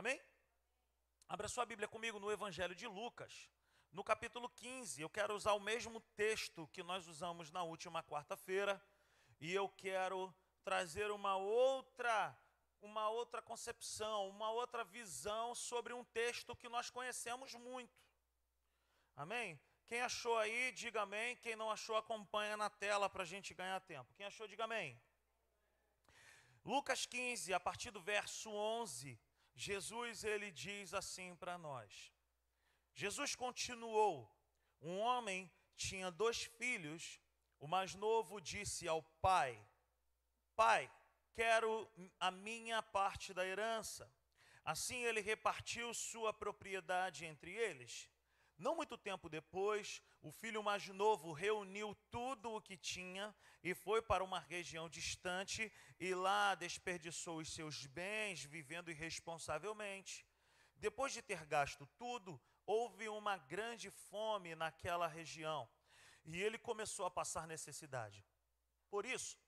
Amém? Abra sua Bíblia comigo no Evangelho de Lucas, no capítulo 15. Eu quero usar o mesmo texto que nós usamos na última quarta-feira e eu quero trazer uma outra uma outra concepção, uma outra visão sobre um texto que nós conhecemos muito. Amém? Quem achou aí, diga amém. Quem não achou, acompanha na tela para a gente ganhar tempo. Quem achou, diga amém. Lucas 15, a partir do verso 11, Jesus ele diz assim para nós. Jesus continuou: Um homem tinha dois filhos. O mais novo disse ao pai: Pai, quero a minha parte da herança. Assim ele repartiu sua propriedade entre eles. Não muito tempo depois, o filho mais novo reuniu tudo o que tinha e foi para uma região distante e lá desperdiçou os seus bens vivendo irresponsavelmente. Depois de ter gasto tudo, houve uma grande fome naquela região e ele começou a passar necessidade. Por isso,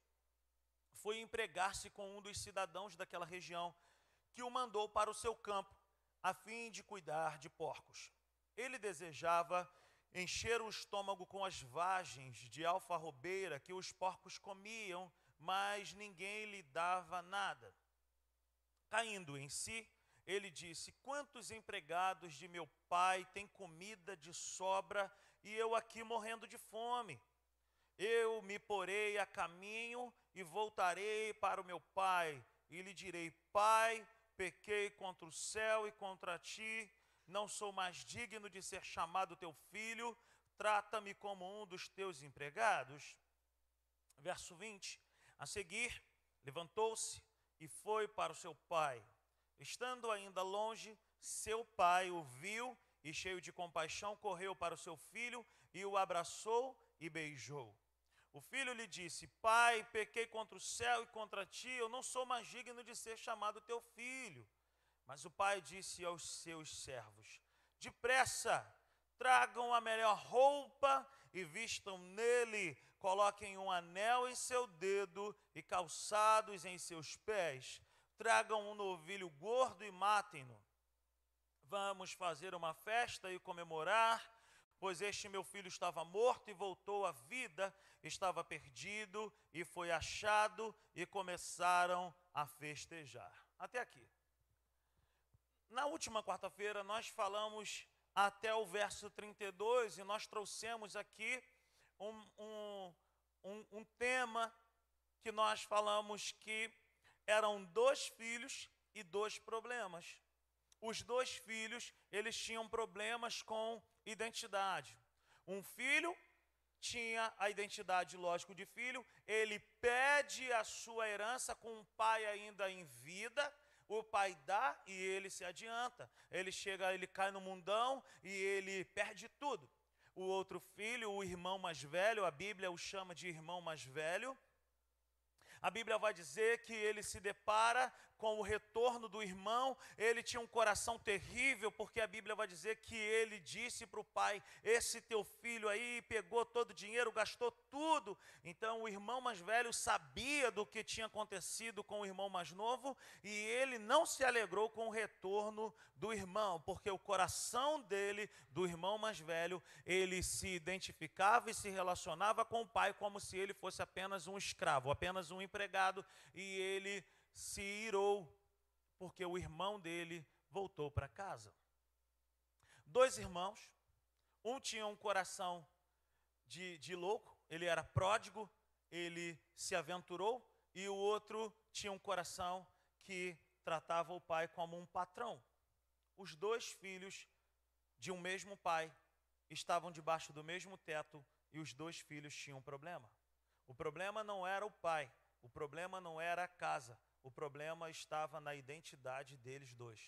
foi empregar-se com um dos cidadãos daquela região, que o mandou para o seu campo, a fim de cuidar de porcos. Ele desejava encher o estômago com as vagens de alfarrobeira que os porcos comiam, mas ninguém lhe dava nada. Caindo em si, ele disse: Quantos empregados de meu pai têm comida de sobra e eu aqui morrendo de fome? Eu me porei a caminho e voltarei para o meu pai e lhe direi: Pai, pequei contra o céu e contra ti não sou mais digno de ser chamado teu filho, trata-me como um dos teus empregados. Verso 20: A seguir, levantou-se e foi para o seu pai. Estando ainda longe, seu pai o viu e, cheio de compaixão, correu para o seu filho e o abraçou e beijou. O filho lhe disse: Pai, pequei contra o céu e contra ti, eu não sou mais digno de ser chamado teu filho. Mas o pai disse aos seus servos: Depressa, tragam a melhor roupa e vistam nele, coloquem um anel em seu dedo e calçados em seus pés. Tragam um novilho gordo e matem-no. Vamos fazer uma festa e comemorar, pois este meu filho estava morto e voltou à vida, estava perdido e foi achado, e começaram a festejar. Até aqui. Na última quarta-feira, nós falamos até o verso 32 e nós trouxemos aqui um, um, um, um tema que nós falamos que eram dois filhos e dois problemas. Os dois filhos, eles tinham problemas com identidade. Um filho tinha a identidade, lógico, de filho, ele pede a sua herança com um pai ainda em vida, o pai dá e ele se adianta. Ele chega, ele cai no mundão e ele perde tudo. O outro filho, o irmão mais velho, a Bíblia o chama de irmão mais velho. A Bíblia vai dizer que ele se depara com o retorno do irmão, ele tinha um coração terrível, porque a Bíblia vai dizer que ele disse para o pai: Esse teu filho aí pegou todo o dinheiro, gastou tudo. Então o irmão mais velho sabia do que tinha acontecido com o irmão mais novo e ele não se alegrou com o retorno do irmão, porque o coração dele, do irmão mais velho, ele se identificava e se relacionava com o pai como se ele fosse apenas um escravo, apenas um empregado, e ele se irou, porque o irmão dele voltou para casa. Dois irmãos, um tinha um coração de, de louco, ele era pródigo, ele se aventurou, e o outro tinha um coração que tratava o pai como um patrão. Os dois filhos de um mesmo pai estavam debaixo do mesmo teto e os dois filhos tinham um problema. O problema não era o pai, o problema não era a casa, o problema estava na identidade deles dois.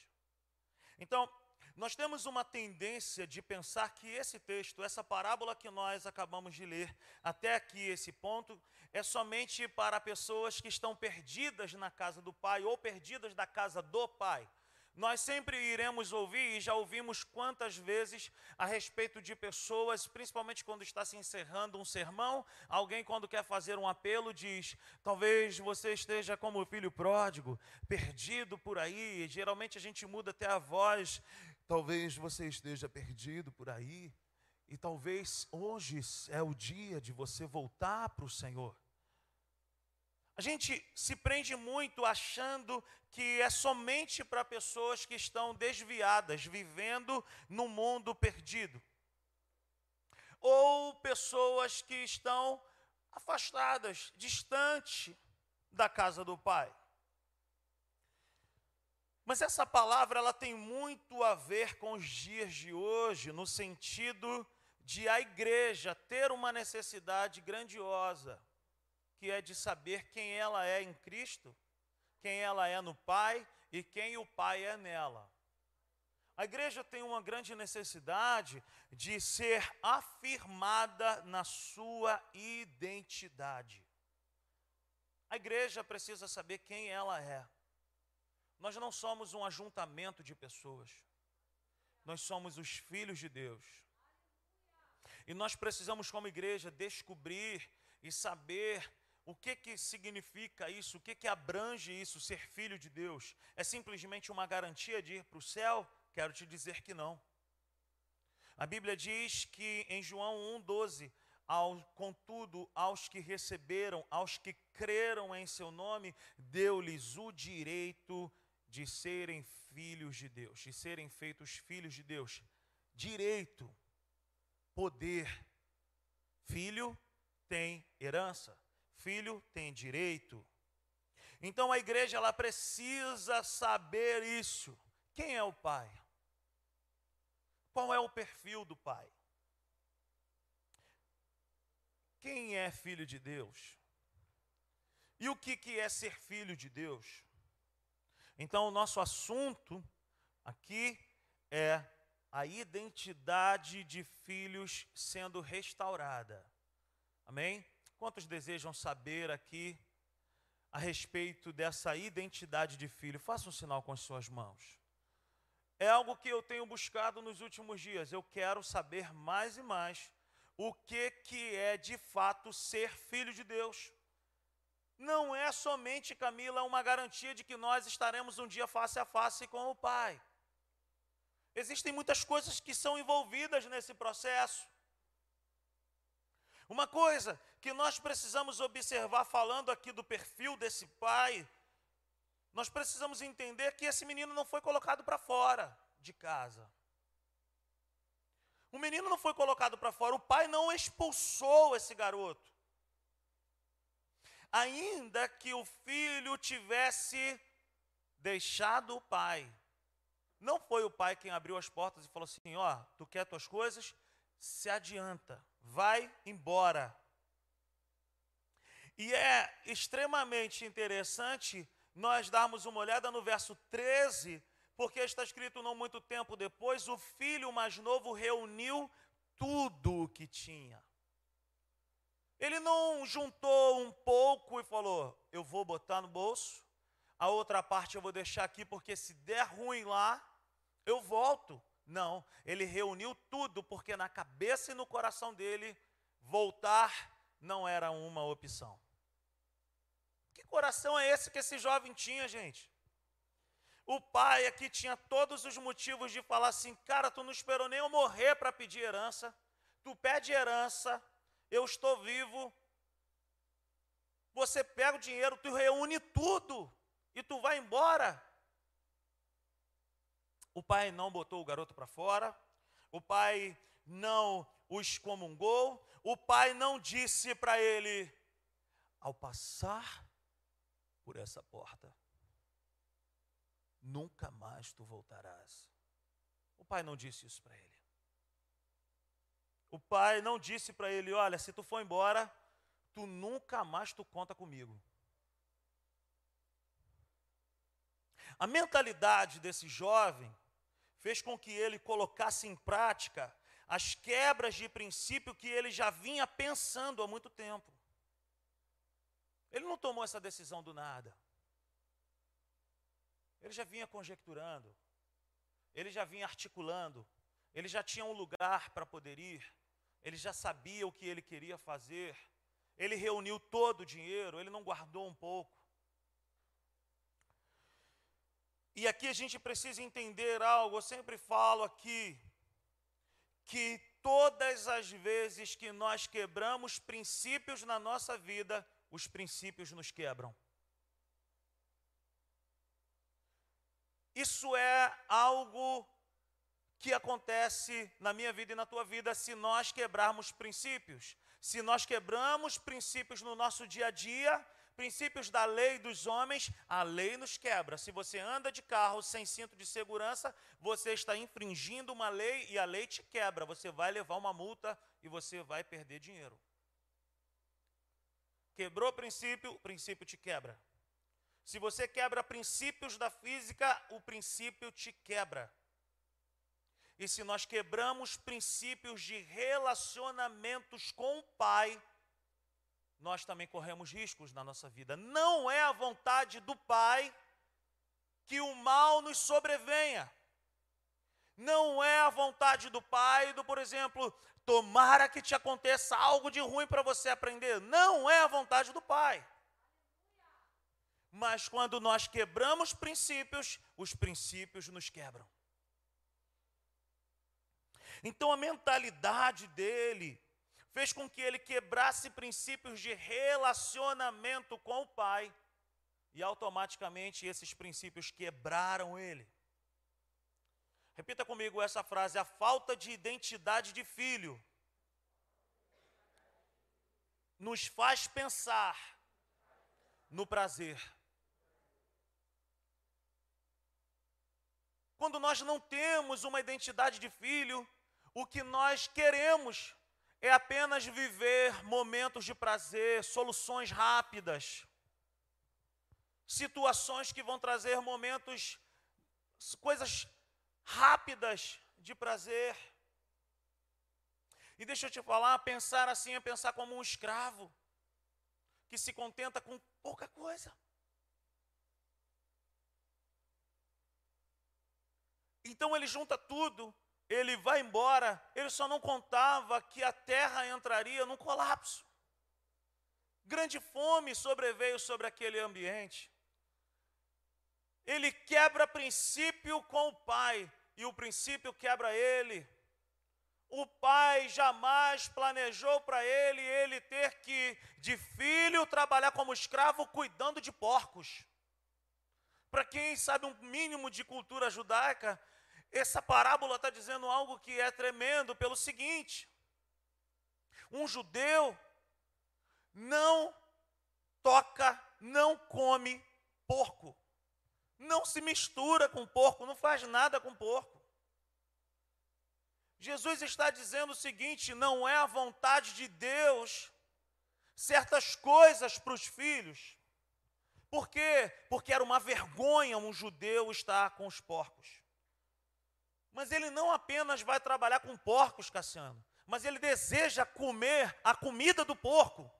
Então, nós temos uma tendência de pensar que esse texto, essa parábola que nós acabamos de ler, até aqui esse ponto, é somente para pessoas que estão perdidas na casa do pai ou perdidas da casa do pai. Nós sempre iremos ouvir, e já ouvimos quantas vezes a respeito de pessoas, principalmente quando está se encerrando um sermão, alguém, quando quer fazer um apelo, diz: talvez você esteja como o filho pródigo, perdido por aí. Geralmente a gente muda até a voz. Talvez você esteja perdido por aí. E talvez hoje é o dia de você voltar para o Senhor. A gente se prende muito achando que é somente para pessoas que estão desviadas, vivendo no mundo perdido. Ou pessoas que estão afastadas, distante da casa do Pai. Mas essa palavra ela tem muito a ver com os dias de hoje, no sentido de a igreja ter uma necessidade grandiosa que é de saber quem ela é em Cristo, quem ela é no Pai e quem o Pai é nela. A igreja tem uma grande necessidade de ser afirmada na sua identidade. A igreja precisa saber quem ela é. Nós não somos um ajuntamento de pessoas. Nós somos os filhos de Deus. E nós precisamos, como igreja, descobrir e saber o que, que significa isso? O que, que abrange isso, ser filho de Deus? É simplesmente uma garantia de ir para o céu? Quero te dizer que não. A Bíblia diz que em João 1,12, ao, contudo, aos que receberam, aos que creram em seu nome, deu-lhes o direito de serem filhos de Deus, de serem feitos filhos de Deus. Direito, poder. Filho tem herança filho tem direito. Então a igreja ela precisa saber isso. Quem é o pai? Qual é o perfil do pai? Quem é filho de Deus? E o que, que é ser filho de Deus? Então, o nosso assunto aqui é a identidade de filhos sendo restaurada. Amém? Quantos desejam saber aqui a respeito dessa identidade de filho? Faça um sinal com as suas mãos. É algo que eu tenho buscado nos últimos dias. Eu quero saber mais e mais o que, que é de fato ser filho de Deus. Não é somente, Camila, uma garantia de que nós estaremos um dia face a face com o Pai. Existem muitas coisas que são envolvidas nesse processo. Uma coisa que nós precisamos observar, falando aqui do perfil desse pai, nós precisamos entender que esse menino não foi colocado para fora de casa. O menino não foi colocado para fora, o pai não expulsou esse garoto. Ainda que o filho tivesse deixado o pai, não foi o pai quem abriu as portas e falou assim: Ó, oh, tu quer tuas coisas? Se adianta vai embora. E é extremamente interessante nós darmos uma olhada no verso 13, porque está escrito não muito tempo depois: o filho mais novo reuniu tudo o que tinha. Ele não juntou um pouco e falou: eu vou botar no bolso, a outra parte eu vou deixar aqui, porque se der ruim lá, eu volto. Não, ele reuniu tudo, porque na cabeça e no coração dele, voltar não era uma opção. Coração é esse que esse jovem tinha, gente? O pai aqui tinha todos os motivos de falar assim: cara, tu não esperou nem eu morrer para pedir herança, tu pede herança, eu estou vivo. Você pega o dinheiro, tu reúne tudo e tu vai embora. O pai não botou o garoto para fora, o pai não o excomungou, o pai não disse para ele: ao passar por essa porta, nunca mais tu voltarás. O pai não disse isso para ele. O pai não disse para ele: olha, se tu for embora, tu nunca mais tu conta comigo. A mentalidade desse jovem fez com que ele colocasse em prática as quebras de princípio que ele já vinha pensando há muito tempo. Ele não tomou essa decisão do nada. Ele já vinha conjecturando, ele já vinha articulando, ele já tinha um lugar para poder ir, ele já sabia o que ele queria fazer, ele reuniu todo o dinheiro, ele não guardou um pouco. E aqui a gente precisa entender algo, eu sempre falo aqui, que todas as vezes que nós quebramos princípios na nossa vida, os princípios nos quebram. Isso é algo que acontece na minha vida e na tua vida se nós quebrarmos princípios. Se nós quebramos princípios no nosso dia a dia, princípios da lei dos homens, a lei nos quebra. Se você anda de carro sem cinto de segurança, você está infringindo uma lei e a lei te quebra. Você vai levar uma multa e você vai perder dinheiro. Quebrou princípio, o princípio te quebra. Se você quebra princípios da física, o princípio te quebra. E se nós quebramos princípios de relacionamentos com o Pai, nós também corremos riscos na nossa vida. Não é a vontade do Pai que o mal nos sobrevenha. Não é a vontade do Pai do, por exemplo, tomara que te aconteça algo de ruim para você aprender. Não é a vontade do Pai. Mas quando nós quebramos princípios, os princípios nos quebram. Então a mentalidade dele fez com que ele quebrasse princípios de relacionamento com o Pai, e automaticamente esses princípios quebraram ele. Repita comigo essa frase: a falta de identidade de filho nos faz pensar no prazer. Quando nós não temos uma identidade de filho, o que nós queremos é apenas viver momentos de prazer, soluções rápidas, situações que vão trazer momentos, coisas rápidas de prazer. E deixa eu te falar, pensar assim é pensar como um escravo que se contenta com pouca coisa. Então ele junta tudo ele vai embora, ele só não contava que a terra entraria num colapso. Grande fome sobreveio sobre aquele ambiente. Ele quebra princípio com o pai, e o princípio quebra ele. O pai jamais planejou para ele ele ter que, de filho, trabalhar como escravo cuidando de porcos. Para quem sabe um mínimo de cultura judaica, essa parábola está dizendo algo que é tremendo pelo seguinte: um judeu não toca, não come porco, não se mistura com porco, não faz nada com porco. Jesus está dizendo o seguinte: não é a vontade de Deus certas coisas para os filhos. Por quê? Porque era uma vergonha um judeu estar com os porcos. Mas ele não apenas vai trabalhar com porcos, Cassiano, mas ele deseja comer a comida do porco.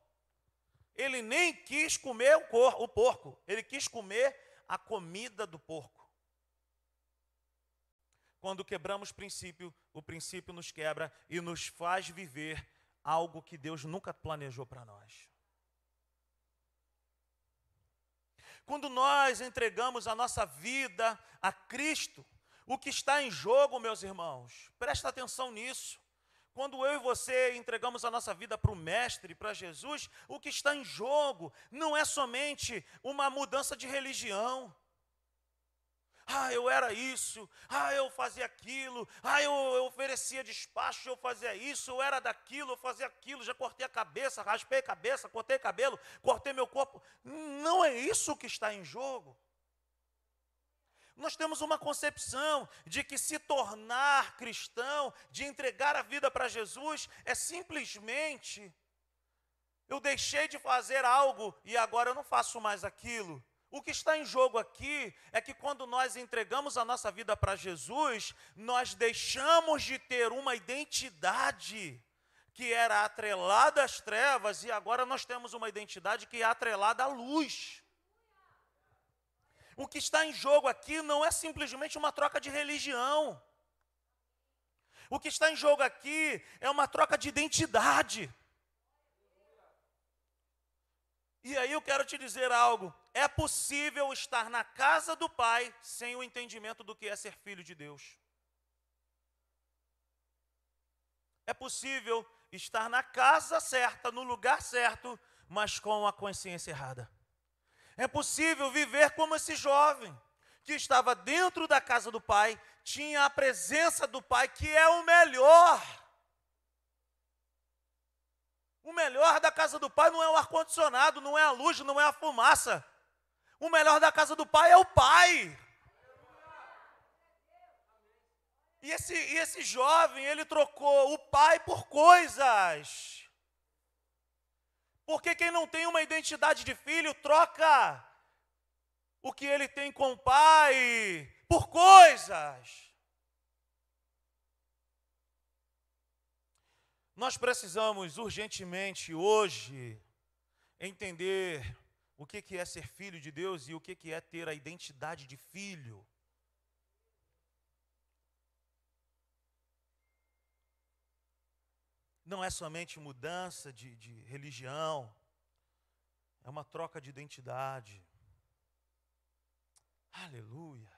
Ele nem quis comer o, porco, ele quis comer a comida do porco. Quando quebramos princípio, o princípio nos quebra e nos faz viver algo que Deus nunca planejou para nós. Quando nós entregamos a nossa vida a Cristo, o que está em jogo, meus irmãos, presta atenção nisso. Quando eu e você entregamos a nossa vida para o Mestre, para Jesus, o que está em jogo não é somente uma mudança de religião. Ah, eu era isso, ah, eu fazia aquilo, ah, eu, eu oferecia despacho, eu fazia isso, eu era daquilo, eu fazia aquilo, já cortei a cabeça, raspei a cabeça, cortei cabelo, cortei meu corpo. Não é isso que está em jogo. Nós temos uma concepção de que se tornar cristão, de entregar a vida para Jesus, é simplesmente eu deixei de fazer algo e agora eu não faço mais aquilo. O que está em jogo aqui é que quando nós entregamos a nossa vida para Jesus, nós deixamos de ter uma identidade que era atrelada às trevas e agora nós temos uma identidade que é atrelada à luz. O que está em jogo aqui não é simplesmente uma troca de religião. O que está em jogo aqui é uma troca de identidade. E aí eu quero te dizer algo: é possível estar na casa do Pai sem o entendimento do que é ser filho de Deus. É possível estar na casa certa, no lugar certo, mas com a consciência errada. É possível viver como esse jovem que estava dentro da casa do pai, tinha a presença do pai, que é o melhor. O melhor da casa do pai não é o ar-condicionado, não é a luz, não é a fumaça. O melhor da casa do pai é o pai. E esse, e esse jovem, ele trocou o pai por coisas. Porque quem não tem uma identidade de filho troca o que ele tem com o pai por coisas. Nós precisamos urgentemente hoje entender o que é ser filho de Deus e o que é ter a identidade de filho. Não é somente mudança de, de religião, é uma troca de identidade. Aleluia.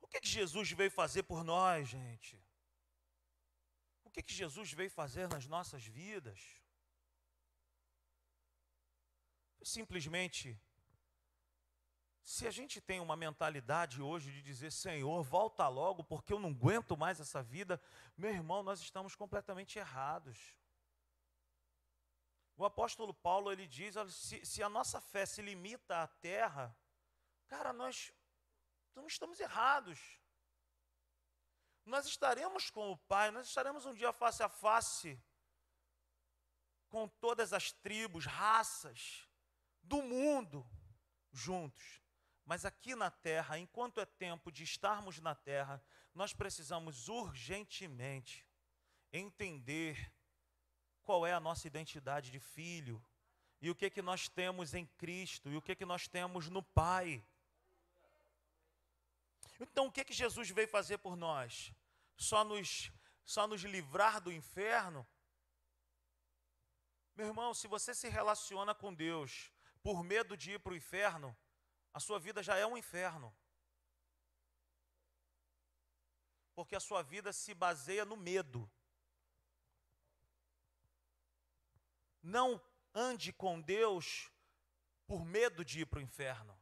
O que, que Jesus veio fazer por nós, gente? O que, que Jesus veio fazer nas nossas vidas? Simplesmente se a gente tem uma mentalidade hoje de dizer, Senhor, volta logo, porque eu não aguento mais essa vida, meu irmão, nós estamos completamente errados. O apóstolo Paulo, ele diz, se, se a nossa fé se limita à terra, cara, nós não estamos errados. Nós estaremos com o Pai, nós estaremos um dia face a face com todas as tribos, raças do mundo juntos. Mas aqui na terra, enquanto é tempo de estarmos na terra, nós precisamos urgentemente entender qual é a nossa identidade de filho e o que que nós temos em Cristo e o que que nós temos no Pai. Então, o que que Jesus veio fazer por nós? Só nos só nos livrar do inferno? Meu irmão, se você se relaciona com Deus por medo de ir para o inferno, a sua vida já é um inferno. Porque a sua vida se baseia no medo. Não ande com Deus por medo de ir para o inferno.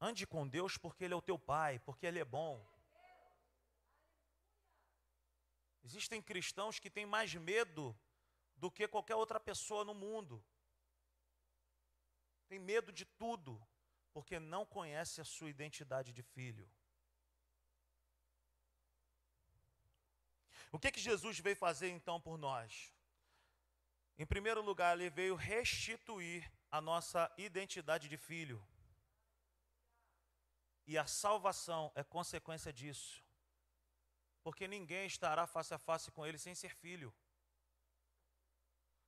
Ande com Deus porque Ele é o teu Pai, porque Ele é bom. Existem cristãos que têm mais medo do que qualquer outra pessoa no mundo tem medo de tudo, porque não conhece a sua identidade de filho. O que, que Jesus veio fazer então por nós? Em primeiro lugar, ele veio restituir a nossa identidade de filho. E a salvação é consequência disso. Porque ninguém estará face a face com ele sem ser filho.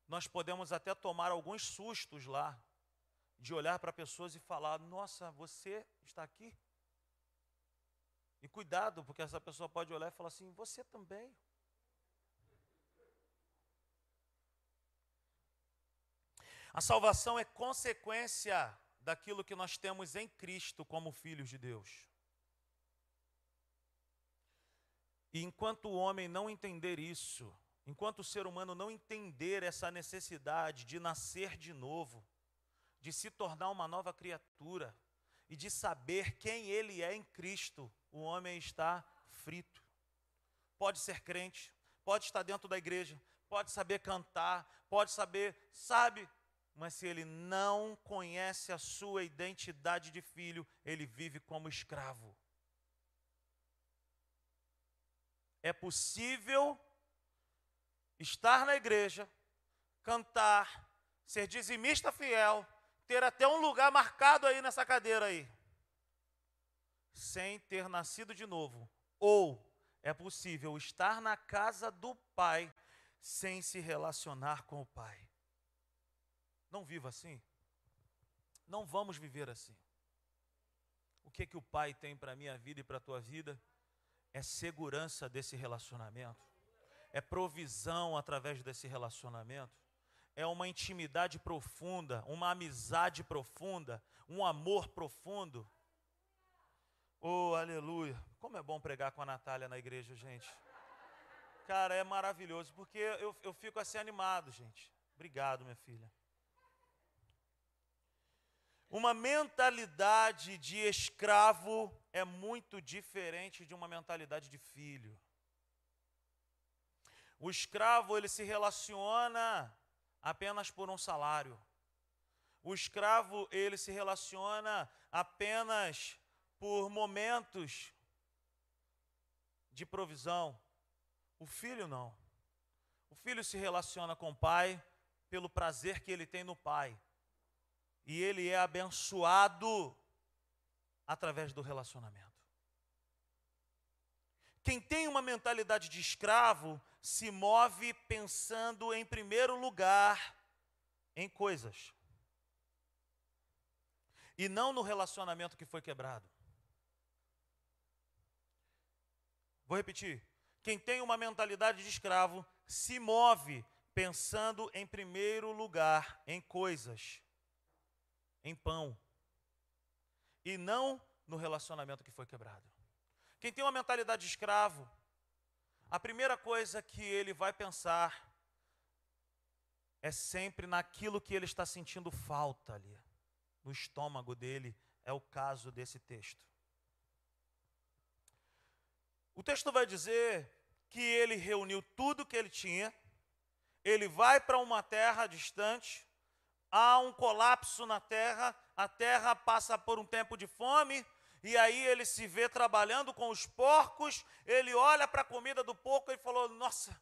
Nós podemos até tomar alguns sustos lá, de olhar para pessoas e falar: Nossa, você está aqui? E cuidado, porque essa pessoa pode olhar e falar assim: Você também. A salvação é consequência daquilo que nós temos em Cristo como filhos de Deus. E enquanto o homem não entender isso, enquanto o ser humano não entender essa necessidade de nascer de novo, de se tornar uma nova criatura e de saber quem ele é em Cristo, o homem está frito. Pode ser crente, pode estar dentro da igreja, pode saber cantar, pode saber, sabe, mas se ele não conhece a sua identidade de filho, ele vive como escravo. É possível estar na igreja, cantar, ser dizimista fiel, ter até um lugar marcado aí nessa cadeira aí, sem ter nascido de novo. Ou é possível estar na casa do Pai sem se relacionar com o Pai. Não viva assim. Não vamos viver assim. O que que o Pai tem para a minha vida e para a tua vida? É segurança desse relacionamento. É provisão através desse relacionamento. É uma intimidade profunda, uma amizade profunda, um amor profundo. Oh, aleluia. Como é bom pregar com a Natália na igreja, gente. Cara, é maravilhoso, porque eu, eu fico assim animado, gente. Obrigado, minha filha. Uma mentalidade de escravo é muito diferente de uma mentalidade de filho. O escravo, ele se relaciona apenas por um salário. O escravo, ele se relaciona apenas por momentos de provisão. O filho não. O filho se relaciona com o pai pelo prazer que ele tem no pai. E ele é abençoado através do relacionamento. Quem tem uma mentalidade de escravo se move pensando em primeiro lugar em coisas. E não no relacionamento que foi quebrado. Vou repetir. Quem tem uma mentalidade de escravo se move pensando em primeiro lugar em coisas, em pão, e não no relacionamento que foi quebrado. Quem tem uma mentalidade de escravo, a primeira coisa que ele vai pensar é sempre naquilo que ele está sentindo falta ali, no estômago dele, é o caso desse texto. O texto vai dizer que ele reuniu tudo que ele tinha, ele vai para uma terra distante, há um colapso na terra, a terra passa por um tempo de fome, e aí ele se vê trabalhando com os porcos, ele olha para a comida do porco e falou: Nossa,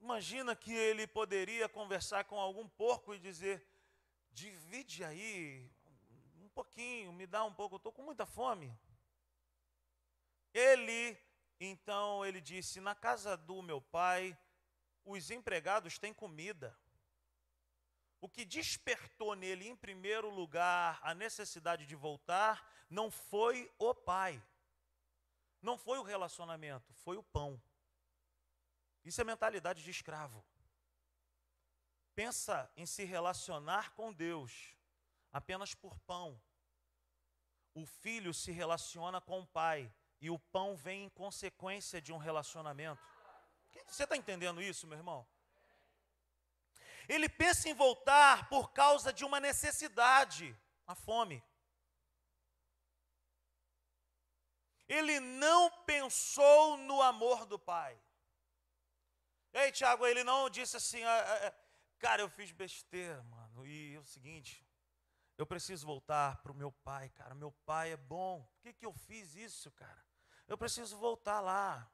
imagina que ele poderia conversar com algum porco e dizer: Divide aí um pouquinho, me dá um pouco, estou com muita fome. Ele, então, ele disse: Na casa do meu pai, os empregados têm comida. O que despertou nele, em primeiro lugar, a necessidade de voltar, não foi o pai, não foi o relacionamento, foi o pão. Isso é mentalidade de escravo. Pensa em se relacionar com Deus apenas por pão. O filho se relaciona com o pai e o pão vem em consequência de um relacionamento. Você está entendendo isso, meu irmão? Ele pensa em voltar por causa de uma necessidade, a fome. Ele não pensou no amor do pai. E aí, Tiago, ele não disse assim, ah, ah, ah, cara, eu fiz besteira, mano, e é o seguinte, eu preciso voltar para o meu pai, cara, meu pai é bom, por que, que eu fiz isso, cara? Eu preciso voltar lá.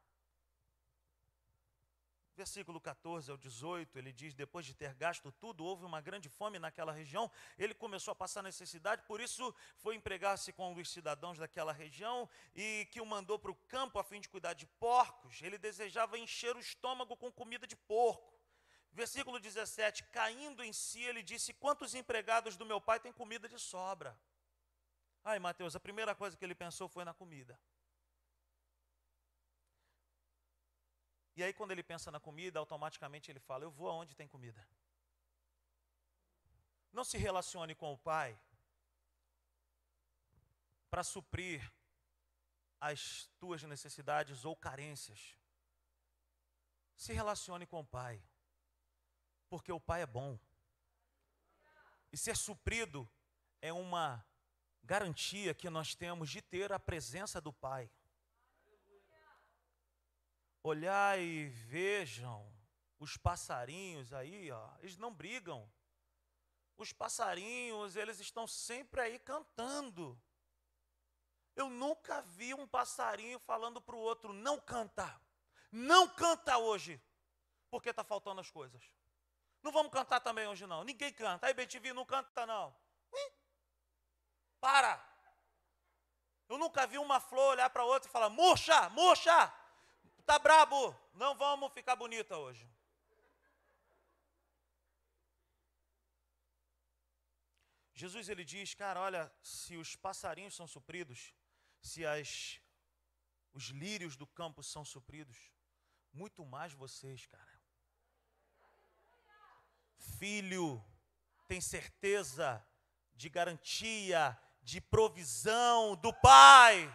Versículo 14 ao 18, ele diz: Depois de ter gasto tudo, houve uma grande fome naquela região. Ele começou a passar necessidade, por isso foi empregar-se com os cidadãos daquela região e que o mandou para o campo a fim de cuidar de porcos. Ele desejava encher o estômago com comida de porco. Versículo 17: Caindo em si, ele disse: Quantos empregados do meu pai têm comida de sobra? Ai, Mateus, a primeira coisa que ele pensou foi na comida. E aí, quando ele pensa na comida, automaticamente ele fala: Eu vou aonde tem comida. Não se relacione com o pai para suprir as tuas necessidades ou carências. Se relacione com o pai, porque o pai é bom. E ser suprido é uma garantia que nós temos de ter a presença do pai olhar e vejam os passarinhos aí, ó, eles não brigam. Os passarinhos, eles estão sempre aí cantando. Eu nunca vi um passarinho falando para o outro, não canta, não canta hoje, porque está faltando as coisas. Não vamos cantar também hoje não, ninguém canta. Aí BTV não canta não. para! Eu nunca vi uma flor olhar para outra e falar, murcha, murcha! Tá brabo, não vamos ficar bonita hoje. Jesus ele diz, cara, olha, se os passarinhos são supridos, se as, os lírios do campo são supridos, muito mais vocês, cara. Filho, tem certeza de garantia, de provisão do Pai.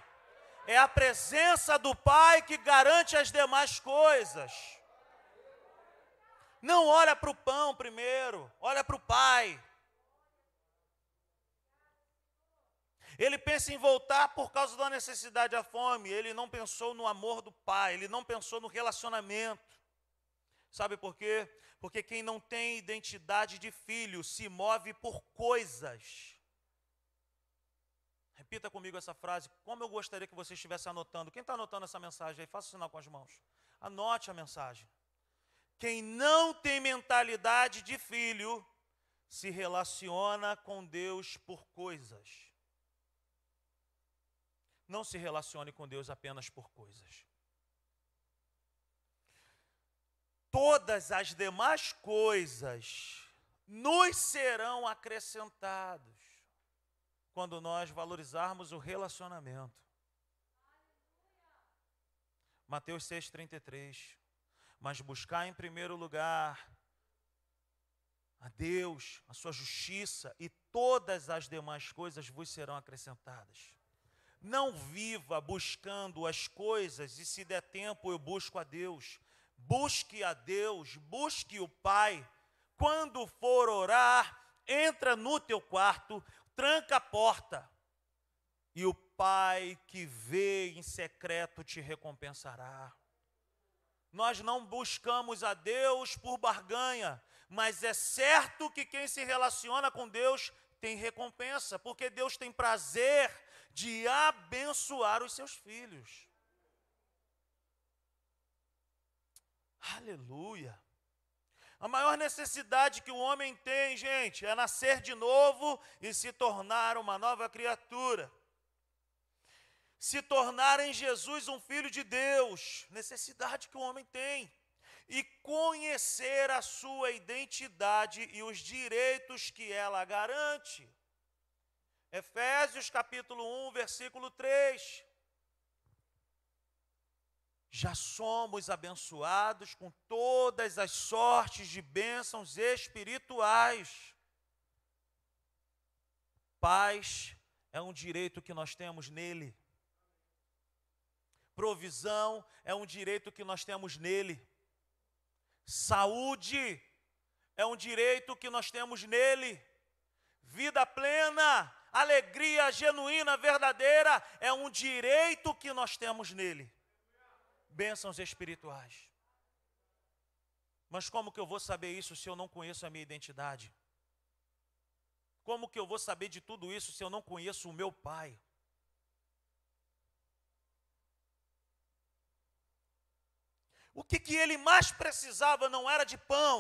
É a presença do Pai que garante as demais coisas. Não olha para o pão primeiro, olha para o Pai. Ele pensa em voltar por causa da necessidade da fome. Ele não pensou no amor do pai, ele não pensou no relacionamento. Sabe por quê? Porque quem não tem identidade de filho se move por coisas. Repita comigo essa frase. Como eu gostaria que você estivesse anotando. Quem está anotando essa mensagem aí? Faça sinal com as mãos. Anote a mensagem. Quem não tem mentalidade de filho se relaciona com Deus por coisas não se relacione com Deus apenas por coisas. Todas as demais coisas nos serão acrescentados quando nós valorizarmos o relacionamento. Mateus 6,33. Mas buscar em primeiro lugar a Deus, a sua justiça, e todas as demais coisas vos serão acrescentadas. Não viva buscando as coisas e se der tempo eu busco a Deus. Busque a Deus, busque o Pai. Quando for orar, entra no teu quarto, tranca a porta. E o Pai que vê em secreto te recompensará. Nós não buscamos a Deus por barganha, mas é certo que quem se relaciona com Deus tem recompensa, porque Deus tem prazer de abençoar os seus filhos. Aleluia. A maior necessidade que o homem tem, gente, é nascer de novo e se tornar uma nova criatura. Se tornar em Jesus um filho de Deus, necessidade que o homem tem. E conhecer a sua identidade e os direitos que ela garante. Efésios capítulo 1, versículo 3. Já somos abençoados com todas as sortes de bênçãos espirituais. Paz é um direito que nós temos nele. Provisão é um direito que nós temos nele. Saúde é um direito que nós temos nele. Vida plena alegria genuína, verdadeira, é um direito que nós temos nele. Bênçãos espirituais. Mas como que eu vou saber isso se eu não conheço a minha identidade? Como que eu vou saber de tudo isso se eu não conheço o meu pai? O que, que ele mais precisava não era de pão.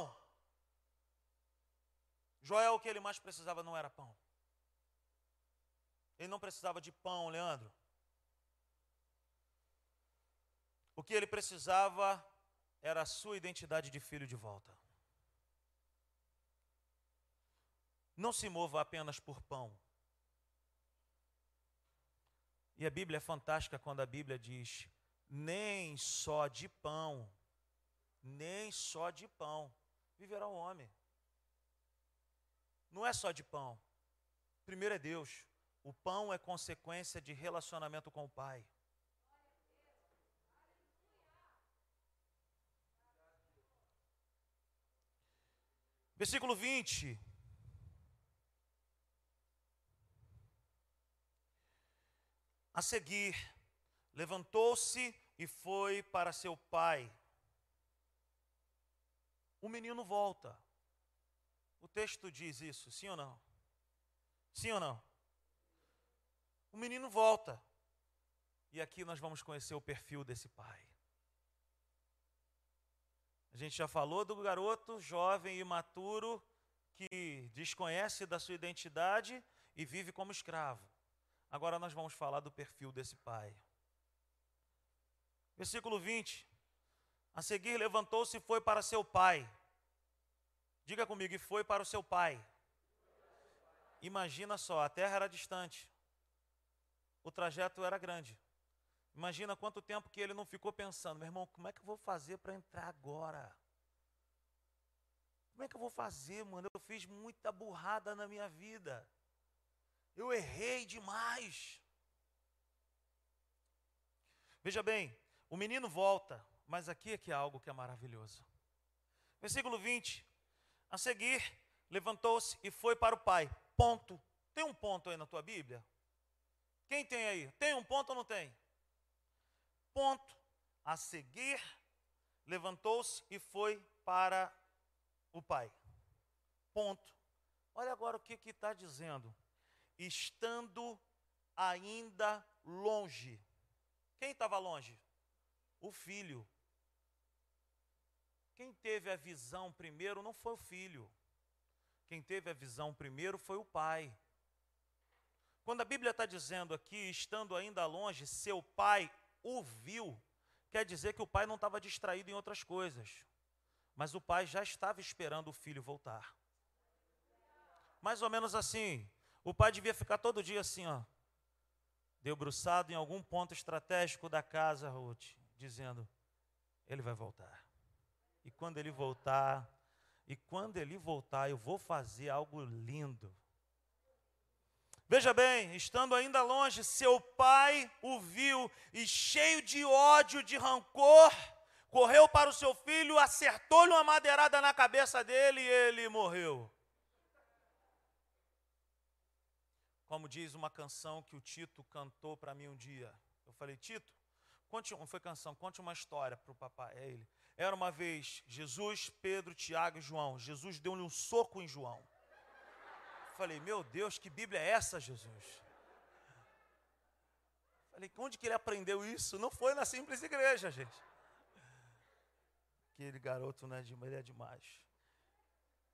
Joel, o que ele mais precisava não era pão. Ele não precisava de pão, Leandro. O que ele precisava era a sua identidade de filho de volta. Não se mova apenas por pão. E a Bíblia é fantástica quando a Bíblia diz: nem só de pão, nem só de pão viverá o homem. Não é só de pão. Primeiro é Deus. O pão é consequência de relacionamento com o Pai. Versículo 20. A seguir, levantou-se e foi para seu pai. O menino volta. O texto diz isso, sim ou não? Sim ou não? o menino volta. E aqui nós vamos conhecer o perfil desse pai. A gente já falou do garoto jovem e imaturo que desconhece da sua identidade e vive como escravo. Agora nós vamos falar do perfil desse pai. Versículo 20. A seguir levantou-se e foi para seu pai. Diga comigo, e foi para o seu pai. Imagina só, a terra era distante. O trajeto era grande. Imagina quanto tempo que ele não ficou pensando, meu irmão, como é que eu vou fazer para entrar agora? Como é que eu vou fazer, mano? Eu fiz muita burrada na minha vida. Eu errei demais. Veja bem, o menino volta, mas aqui é que é algo que é maravilhoso. Versículo 20. A seguir, levantou-se e foi para o pai. Ponto. Tem um ponto aí na tua Bíblia? Quem tem aí? Tem um ponto ou não tem? Ponto. A seguir, levantou-se e foi para o pai. Ponto. Olha agora o que está dizendo. Estando ainda longe. Quem estava longe? O filho. Quem teve a visão primeiro não foi o filho. Quem teve a visão primeiro foi o pai. Quando a Bíblia está dizendo aqui, estando ainda longe, seu pai o viu, quer dizer que o pai não estava distraído em outras coisas. Mas o pai já estava esperando o filho voltar. Mais ou menos assim. O pai devia ficar todo dia assim, ó. Debruçado em algum ponto estratégico da casa, Ruth, dizendo: Ele vai voltar. E quando ele voltar, e quando ele voltar, eu vou fazer algo lindo. Veja bem, estando ainda longe, seu pai o viu e cheio de ódio, de rancor, correu para o seu filho, acertou-lhe uma madeirada na cabeça dele e ele morreu. Como diz uma canção que o Tito cantou para mim um dia. Eu falei, Tito, conte, não foi canção, conte uma história para o papai. É ele. Era uma vez Jesus, Pedro, Tiago e João. Jesus deu-lhe um soco em João. Falei, meu Deus, que Bíblia é essa, Jesus? Falei, onde que ele aprendeu isso? Não foi na simples igreja, gente. Aquele garoto, né, ele é demais.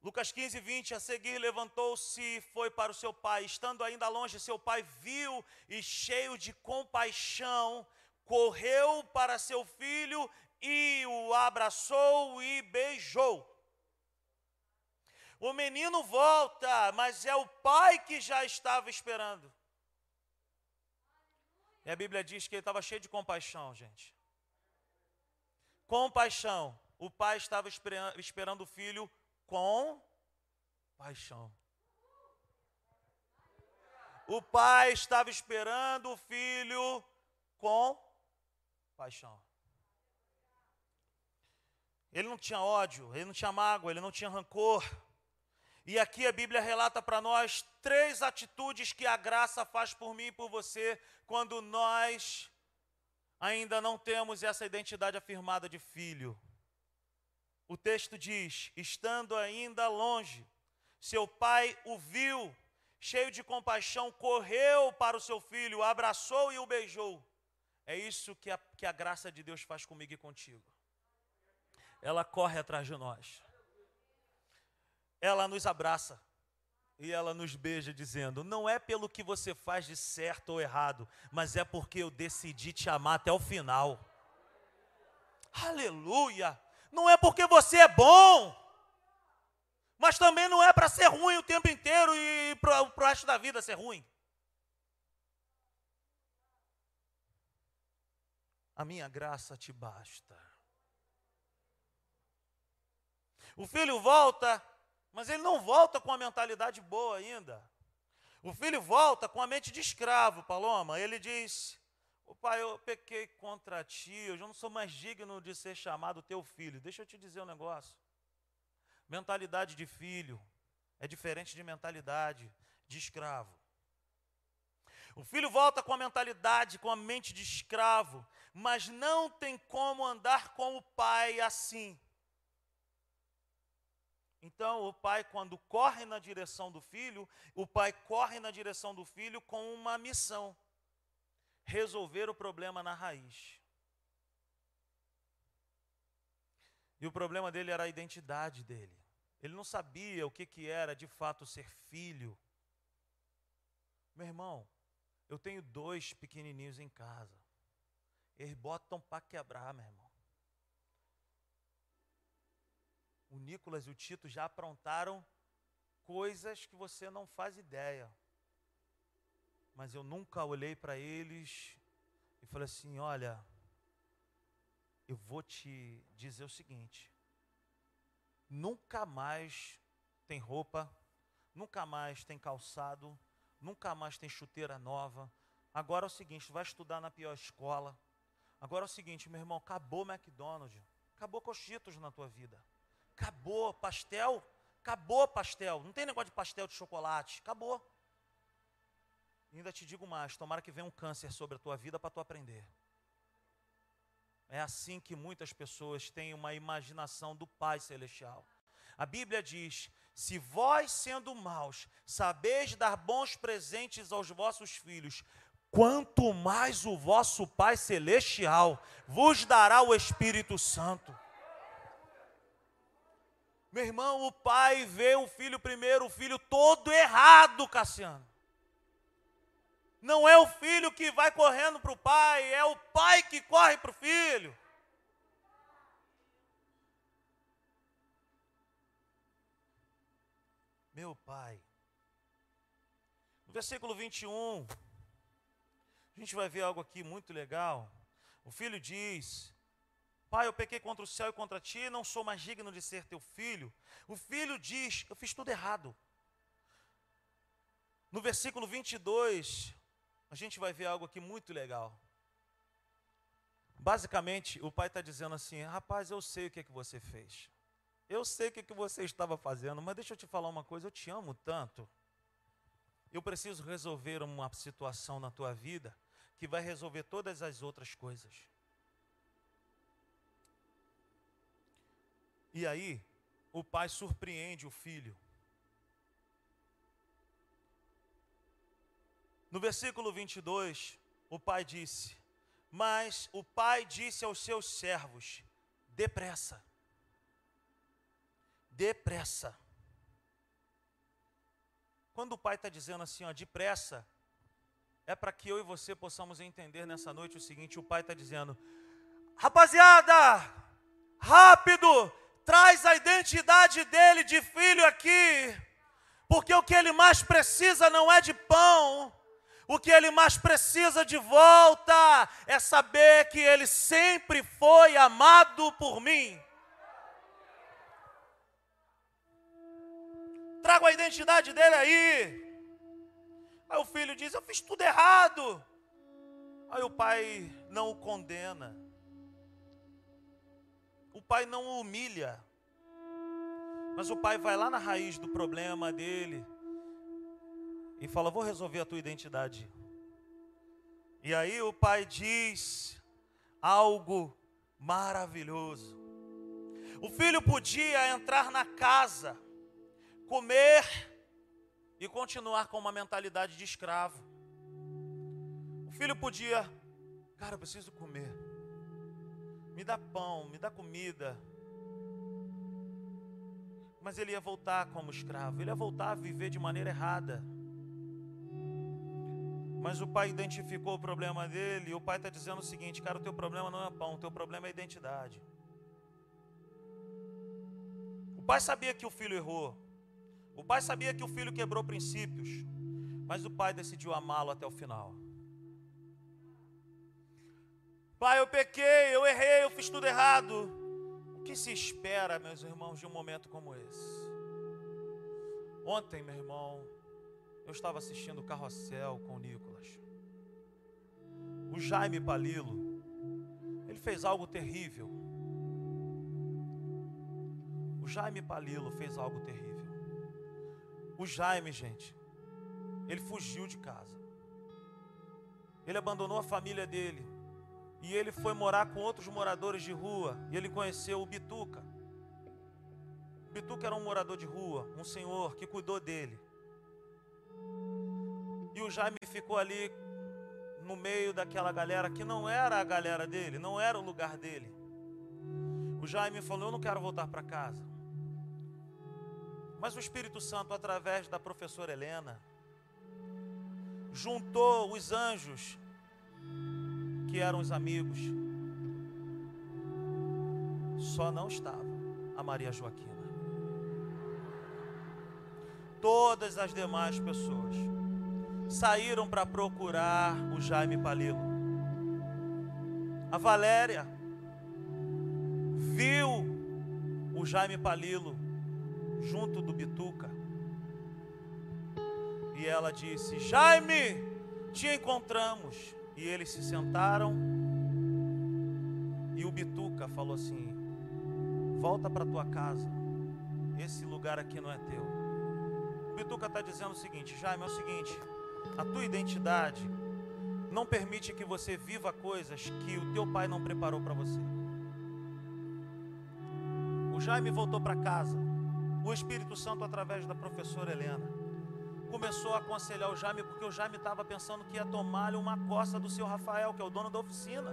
Lucas 15, 20, a seguir levantou-se e foi para o seu pai. Estando ainda longe, seu pai viu e, cheio de compaixão, correu para seu filho e o abraçou e beijou. O menino volta, mas é o pai que já estava esperando. E a Bíblia diz que ele estava cheio de compaixão, gente. Compaixão o pai estava esperando o filho com paixão. O pai estava esperando o filho com paixão. Ele não tinha ódio, ele não tinha mágoa, ele não tinha rancor. E aqui a Bíblia relata para nós três atitudes que a graça faz por mim e por você quando nós ainda não temos essa identidade afirmada de filho. O texto diz: estando ainda longe, seu pai o viu, cheio de compaixão, correu para o seu filho, o abraçou e o beijou. É isso que a, que a graça de Deus faz comigo e contigo. Ela corre atrás de nós. Ela nos abraça e ela nos beija, dizendo: Não é pelo que você faz de certo ou errado, mas é porque eu decidi te amar até o final. Aleluia! não é porque você é bom, mas também não é para ser ruim o tempo inteiro e para o resto da vida ser ruim. A minha graça te basta. O filho volta, mas ele não volta com a mentalidade boa ainda. O filho volta com a mente de escravo, Paloma. Ele diz: o pai, eu pequei contra ti, eu já não sou mais digno de ser chamado teu filho. Deixa eu te dizer um negócio. Mentalidade de filho é diferente de mentalidade de escravo. O filho volta com a mentalidade, com a mente de escravo, mas não tem como andar com o pai assim. Então, o pai, quando corre na direção do filho, o pai corre na direção do filho com uma missão resolver o problema na raiz. E o problema dele era a identidade dele. Ele não sabia o que, que era de fato ser filho. Meu irmão, eu tenho dois pequenininhos em casa. Eles botam para quebrar, meu irmão. O Nicolas e o Tito já aprontaram coisas que você não faz ideia. Mas eu nunca olhei para eles e falei assim: olha, eu vou te dizer o seguinte: nunca mais tem roupa, nunca mais tem calçado, nunca mais tem chuteira nova. Agora é o seguinte: vai estudar na pior escola. Agora é o seguinte, meu irmão, acabou McDonald's, acabou cochitos na tua vida. Acabou pastel, acabou pastel. Não tem negócio de pastel de chocolate, acabou. E ainda te digo mais, tomara que venha um câncer sobre a tua vida para tu aprender. É assim que muitas pessoas têm uma imaginação do Pai Celestial. A Bíblia diz: se vós, sendo maus, sabeis dar bons presentes aos vossos filhos, quanto mais o vosso Pai Celestial vos dará o Espírito Santo. Meu irmão, o pai vê o filho primeiro, o filho todo errado, Cassiano. Não é o filho que vai correndo para o pai, é o pai que corre para o filho. Meu pai. No versículo 21, a gente vai ver algo aqui muito legal. O filho diz: Pai, eu pequei contra o céu e contra ti, não sou mais digno de ser teu filho. O filho diz: Eu fiz tudo errado. No versículo 22, a gente vai ver algo aqui muito legal. Basicamente, o pai está dizendo assim: Rapaz, eu sei o que é que você fez. Eu sei o que, é que você estava fazendo, mas deixa eu te falar uma coisa: eu te amo tanto. Eu preciso resolver uma situação na tua vida que vai resolver todas as outras coisas. E aí, o pai surpreende o filho. No versículo 22, o pai disse: Mas o pai disse aos seus servos: depressa, depressa. Quando o pai está dizendo assim, ó, depressa, é para que eu e você possamos entender nessa noite o seguinte: o pai está dizendo, rapaziada, rápido, traz a identidade dele de filho aqui, porque o que ele mais precisa não é de pão, o que ele mais precisa de volta é saber que ele sempre foi amado por mim. Trago a identidade dele aí. Aí o filho diz: Eu fiz tudo errado. Aí o pai não o condena. O pai não o humilha. Mas o pai vai lá na raiz do problema dele e fala: Vou resolver a tua identidade. E aí o pai diz algo maravilhoso. O filho podia entrar na casa, comer e continuar com uma mentalidade de escravo. O filho podia, cara, eu preciso comer. Me dá pão, me dá comida. Mas ele ia voltar como escravo, ele ia voltar a viver de maneira errada. Mas o pai identificou o problema dele, e o pai está dizendo o seguinte: cara, o teu problema não é pão, o teu problema é identidade. O pai sabia que o filho errou, o pai sabia que o filho quebrou princípios, mas o pai decidiu amá-lo até o final. Pai, eu pequei, eu errei, eu fiz tudo errado. O que se espera, meus irmãos, de um momento como esse? Ontem, meu irmão, eu estava assistindo o Carrossel com o Nicolas. O Jaime Palilo, ele fez algo terrível. O Jaime Palilo fez algo terrível. O Jaime, gente, ele fugiu de casa. Ele abandonou a família dele. E ele foi morar com outros moradores de rua. E ele conheceu o Bituca. O Bituca era um morador de rua, um senhor que cuidou dele. E o Jaime ficou ali no meio daquela galera que não era a galera dele, não era o lugar dele. O Jaime falou: Eu não quero voltar para casa. Mas o Espírito Santo, através da professora Helena, juntou os anjos, que eram os amigos, só não estava a Maria Joaquina. todas as demais pessoas saíram para procurar o Jaime Palilo. A Valéria viu o Jaime Palilo junto do Bituca. E ela disse: Jaime, te encontramos. E eles se sentaram. E o Bituca falou assim: Volta para tua casa. Esse lugar aqui não é teu. O Bituca está dizendo o seguinte: Jaime, é o seguinte. A tua identidade não permite que você viva coisas que o teu pai não preparou para você. O Jaime voltou para casa. O Espírito Santo, através da professora Helena, começou a aconselhar o Jaime, porque o Jaime estava pensando que ia tomar-lhe uma costa do seu Rafael, que é o dono da oficina,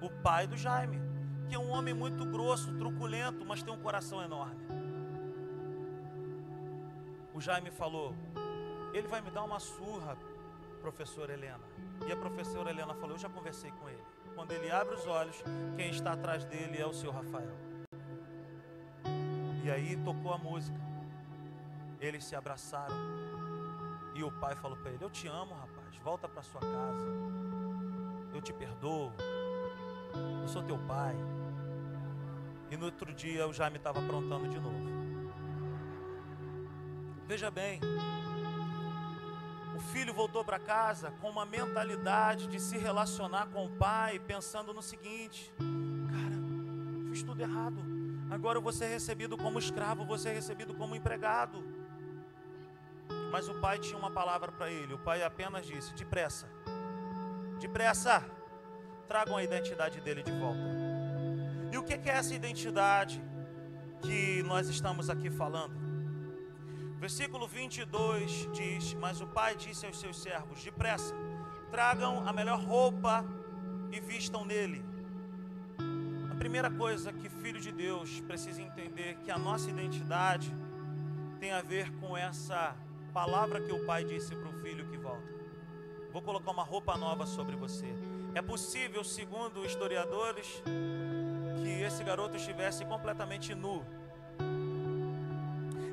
o pai do Jaime, que é um homem muito grosso, truculento, mas tem um coração enorme. O Jaime falou: ele vai me dar uma surra, professora Helena. E a professora Helena falou: Eu já conversei com ele. Quando ele abre os olhos, quem está atrás dele é o seu Rafael. E aí tocou a música. Eles se abraçaram. E o pai falou para ele: Eu te amo, rapaz. Volta para sua casa. Eu te perdoo. Eu sou teu pai. E no outro dia o Jaime estava aprontando de novo. Veja bem, o filho voltou para casa com uma mentalidade de se relacionar com o pai, pensando no seguinte: cara, fiz tudo errado. Agora eu vou ser recebido como escravo, vou ser recebido como empregado. Mas o pai tinha uma palavra para ele. O pai apenas disse: depressa, depressa, tragam a identidade dele de volta. E o que é essa identidade que nós estamos aqui falando? Versículo 22 diz: Mas o pai disse aos seus servos: Depressa, tragam a melhor roupa e vistam nele. A primeira coisa que filho de Deus precisa entender que a nossa identidade tem a ver com essa palavra que o pai disse para o filho que volta. Vou colocar uma roupa nova sobre você. É possível, segundo historiadores, que esse garoto estivesse completamente nu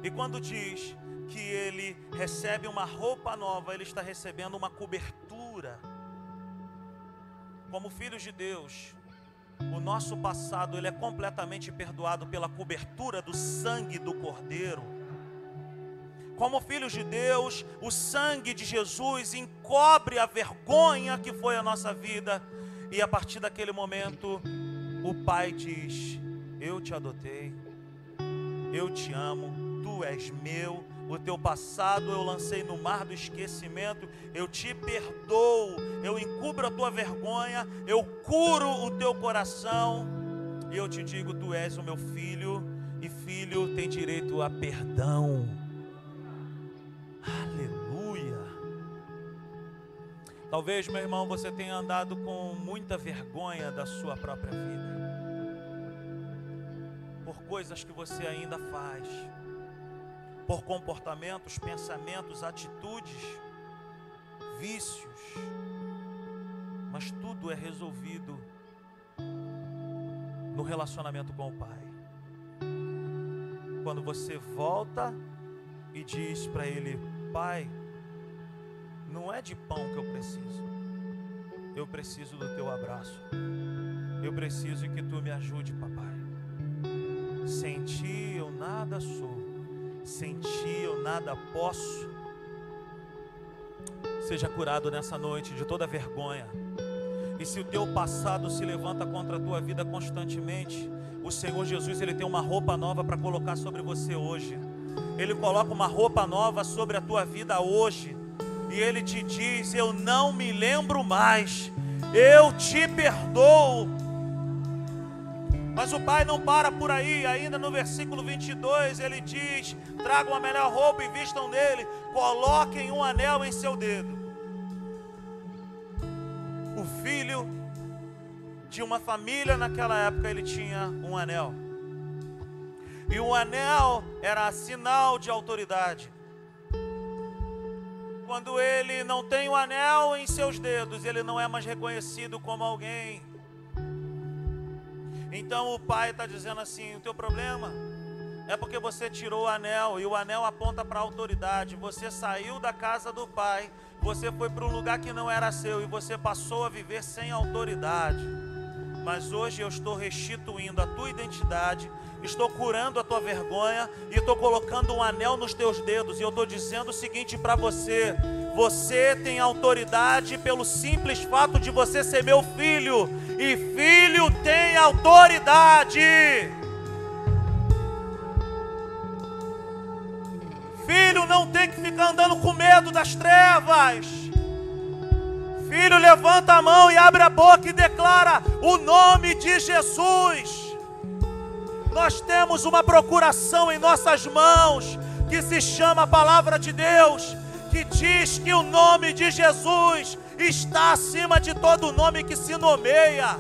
e quando diz que ele recebe uma roupa nova, ele está recebendo uma cobertura. Como filhos de Deus, o nosso passado ele é completamente perdoado pela cobertura do sangue do Cordeiro. Como filhos de Deus, o sangue de Jesus encobre a vergonha que foi a nossa vida, e a partir daquele momento, o Pai diz: Eu te adotei, eu te amo, tu és meu, o teu passado eu lancei no mar do esquecimento, eu te perdoo, eu encubro a tua vergonha, eu curo o teu coração, e eu te digo: tu és o meu filho, e filho tem direito a perdão. Talvez, meu irmão, você tenha andado com muita vergonha da sua própria vida, por coisas que você ainda faz por comportamentos, pensamentos, atitudes, vícios, mas tudo é resolvido no relacionamento com o Pai. Quando você volta e diz para Ele: Pai, não é de pão que eu preciso, eu preciso do teu abraço, eu preciso que tu me ajude, papai. Sem ti eu nada sou sem ti eu nada posso. Seja curado nessa noite de toda vergonha. E se o teu passado se levanta contra a tua vida constantemente, o Senhor Jesus ele tem uma roupa nova para colocar sobre você hoje. Ele coloca uma roupa nova sobre a tua vida hoje. E ele te diz: Eu não me lembro mais. Eu te perdoo mas o pai não para por aí, ainda no versículo 22 ele diz: Tragam a melhor roupa e vistam nele, coloquem um anel em seu dedo. O filho de uma família naquela época ele tinha um anel. E o anel era sinal de autoridade. Quando ele não tem o anel em seus dedos, ele não é mais reconhecido como alguém então o pai está dizendo assim: o teu problema é porque você tirou o anel e o anel aponta para a autoridade. Você saiu da casa do pai, você foi para um lugar que não era seu e você passou a viver sem autoridade. Mas hoje eu estou restituindo a tua identidade, estou curando a tua vergonha e estou colocando um anel nos teus dedos. E eu estou dizendo o seguinte para você: você tem autoridade pelo simples fato de você ser meu filho, e filho tem autoridade. Filho não tem que ficar andando com medo das trevas. Filho, levanta a mão e abre a boca e declara o nome de Jesus. Nós temos uma procuração em nossas mãos que se chama a palavra de Deus, que diz que o nome de Jesus está acima de todo nome que se nomeia.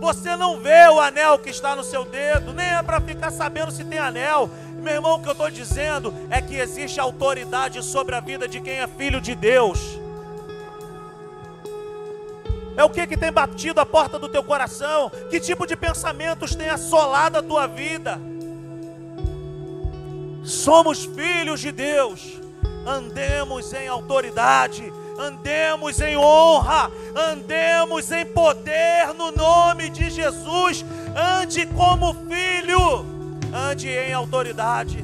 Você não vê o anel que está no seu dedo, nem é para ficar sabendo se tem anel. Meu irmão, o que eu estou dizendo é que existe autoridade sobre a vida de quem é filho de Deus. É o que, que tem batido a porta do teu coração? Que tipo de pensamentos tem assolado a tua vida? Somos filhos de Deus, andemos em autoridade, andemos em honra, andemos em poder no nome de Jesus, ande como filho ande em autoridade,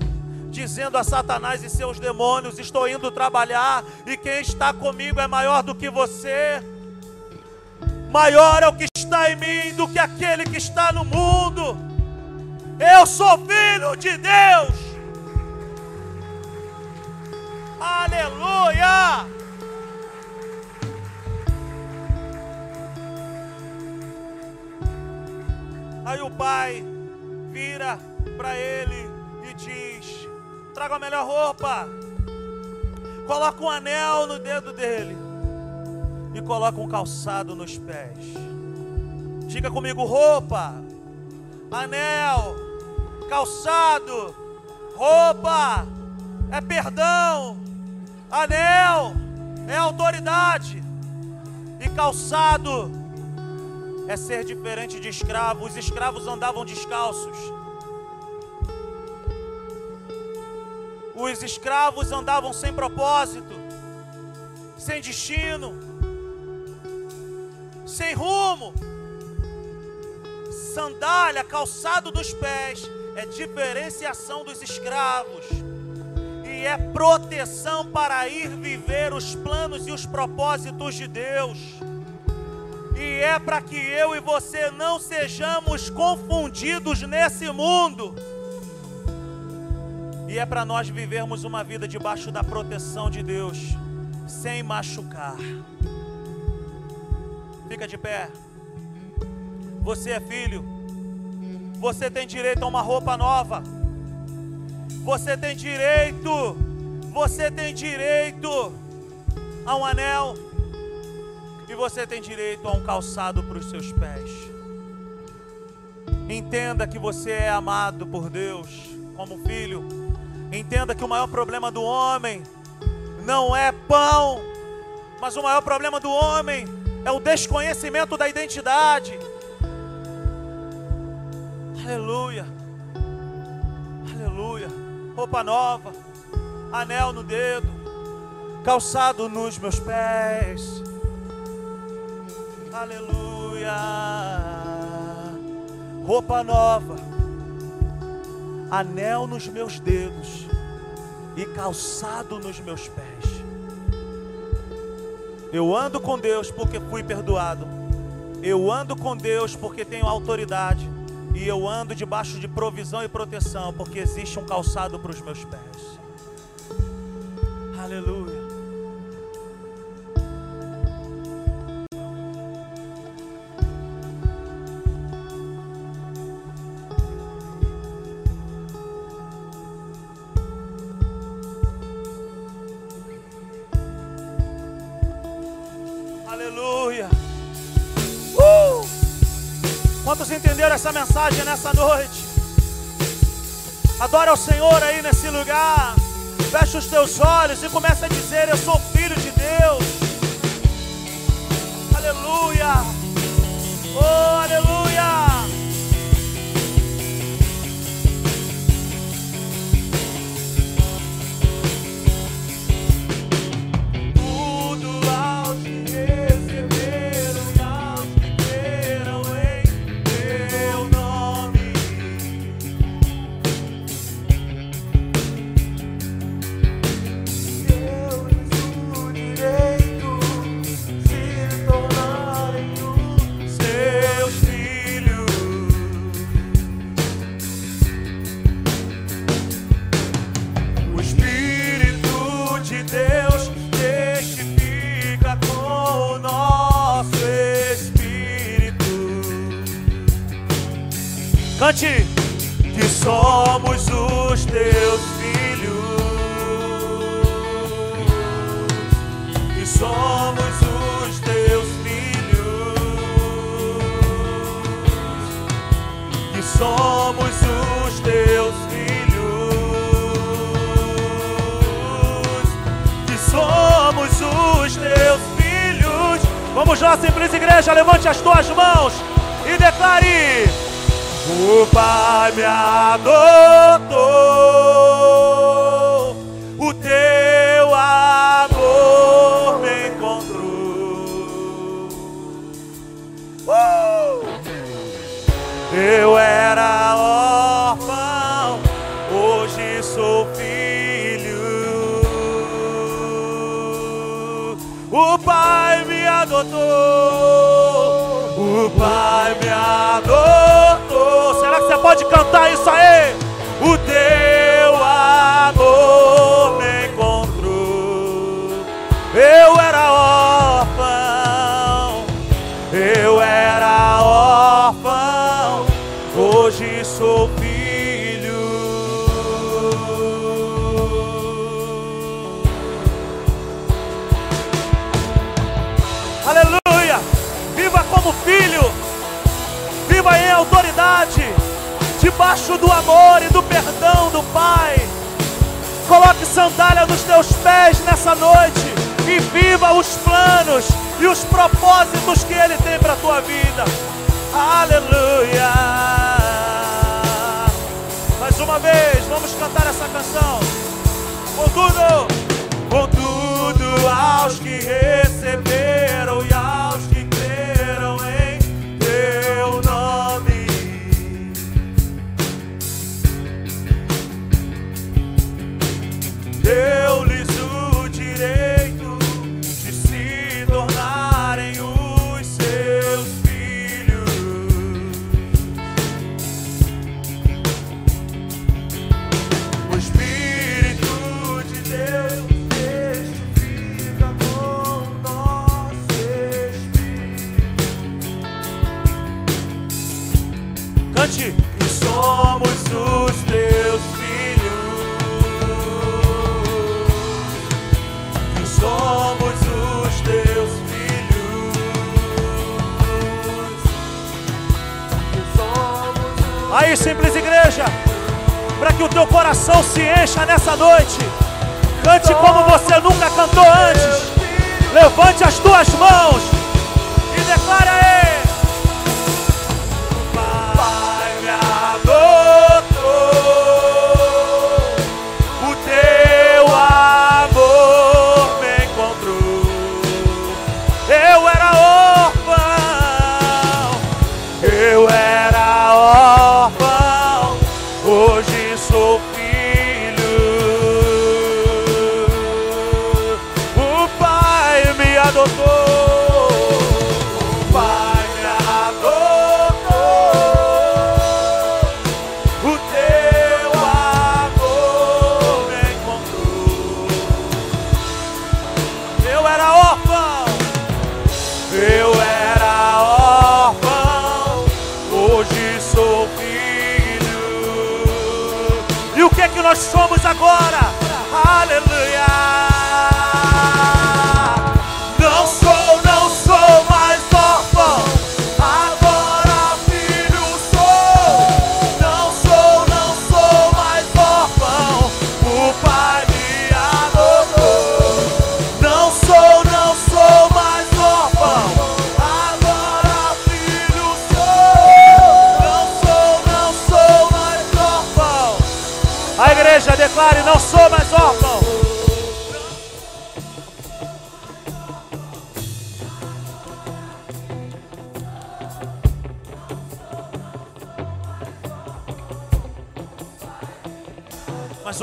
dizendo a Satanás e seus demônios: Estou indo trabalhar, e quem está comigo é maior do que você. Maior é o que está em mim do que aquele que está no mundo. Eu sou filho de Deus. Aleluia! Aí o pai vira para ele e diz: traga a melhor roupa, coloca um anel no dedo dele e coloca um calçado nos pés. Diga comigo: roupa, anel, calçado, roupa é perdão, anel é autoridade e calçado é ser diferente de escravo. Os escravos andavam descalços. Os escravos andavam sem propósito, sem destino, sem rumo. Sandália, calçado dos pés, é diferenciação dos escravos e é proteção para ir viver os planos e os propósitos de Deus. E é para que eu e você não sejamos confundidos nesse mundo. E é para nós vivermos uma vida debaixo da proteção de Deus, sem machucar. Fica de pé. Você é filho. Você tem direito a uma roupa nova. Você tem direito. Você tem direito a um anel. E você tem direito a um calçado para os seus pés. Entenda que você é amado por Deus como filho Entenda que o maior problema do homem não é pão, mas o maior problema do homem é o desconhecimento da identidade. Aleluia, aleluia. Roupa nova, anel no dedo, calçado nos meus pés. Aleluia, roupa nova anel nos meus dedos e calçado nos meus pés. Eu ando com Deus porque fui perdoado. Eu ando com Deus porque tenho autoridade. E eu ando debaixo de provisão e proteção porque existe um calçado para os meus pés. Aleluia. Essa mensagem nessa noite? Adora o Senhor aí nesse lugar. Fecha os teus olhos e começa a dizer: Eu sou filho de Deus. Aleluia. Oh, aleluia. Debaixo do amor e do perdão do Pai. Coloque sandália nos teus pés nessa noite e viva os planos e os propósitos que Ele tem para a tua vida. Aleluia. Mais uma vez, vamos cantar essa canção. Contudo, contudo, aos que receberam e que o teu coração se encha nessa noite. Cante como você nunca cantou antes. Levante as tuas mãos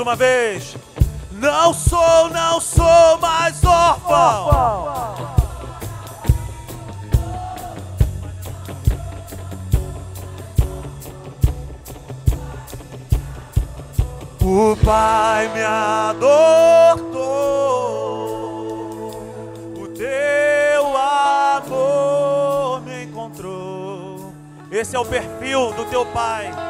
uma vez. Não sou, não sou mais órfão. O Pai me adotou, o teu amor me encontrou. Esse é o perfil do teu Pai.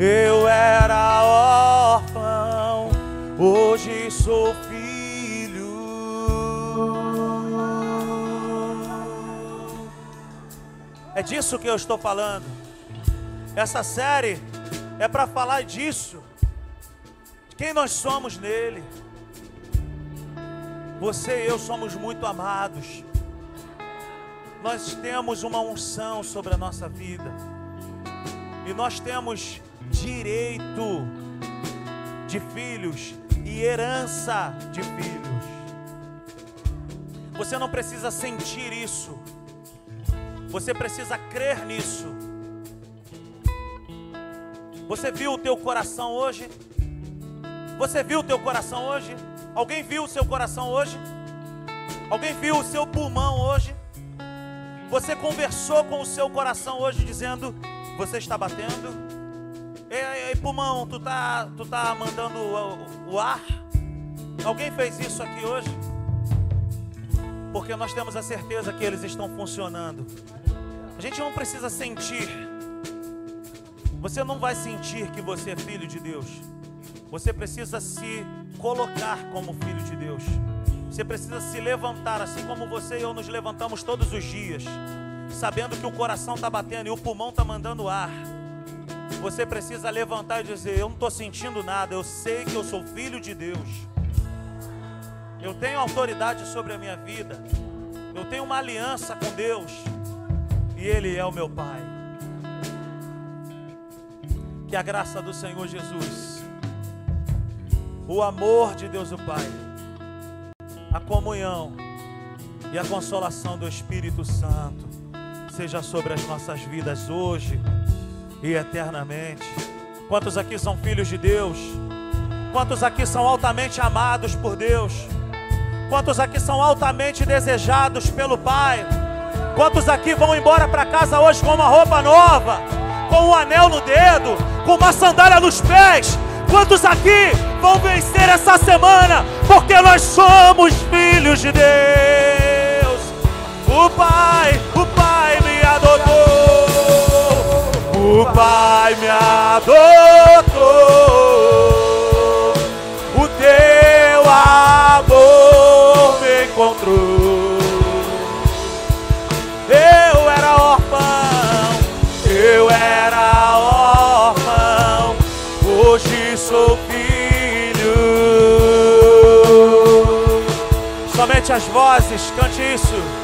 Eu era órfão, hoje sou filho. É disso que eu estou falando. Essa série é para falar disso. Quem nós somos nele. Você e eu somos muito amados. Nós temos uma unção sobre a nossa vida. E nós temos direito de filhos e herança de filhos. Você não precisa sentir isso. Você precisa crer nisso. Você viu o teu coração hoje? Você viu o teu coração hoje? Alguém viu o seu coração hoje? Alguém viu o seu pulmão hoje? Você conversou com o seu coração hoje dizendo: Você está batendo? Ei, ei pulmão, tu tá, tu tá mandando o, o ar? Alguém fez isso aqui hoje? Porque nós temos a certeza que eles estão funcionando. A gente não precisa sentir. Você não vai sentir que você é filho de Deus. Você precisa se colocar como filho de Deus. Você precisa se levantar, assim como você e eu nos levantamos todos os dias, sabendo que o coração está batendo e o pulmão está mandando ar. Você precisa levantar e dizer: Eu não estou sentindo nada, eu sei que eu sou filho de Deus. Eu tenho autoridade sobre a minha vida. Eu tenho uma aliança com Deus. E Ele é o meu Pai. Que a graça do Senhor Jesus o amor de Deus o Pai, a comunhão e a consolação do Espírito Santo seja sobre as nossas vidas hoje e eternamente. Quantos aqui são filhos de Deus? Quantos aqui são altamente amados por Deus? Quantos aqui são altamente desejados pelo Pai? Quantos aqui vão embora para casa hoje com uma roupa nova, com um anel no dedo, com uma sandália nos pés, Quantos aqui vão vencer essa semana? Porque nós somos filhos de Deus. O Pai, o Pai me adotou. O Pai me adotou. O teu amor me encontrou. Eu era órfão, eu era órfão. Hoje sou filho. Somente as vozes, cante isso.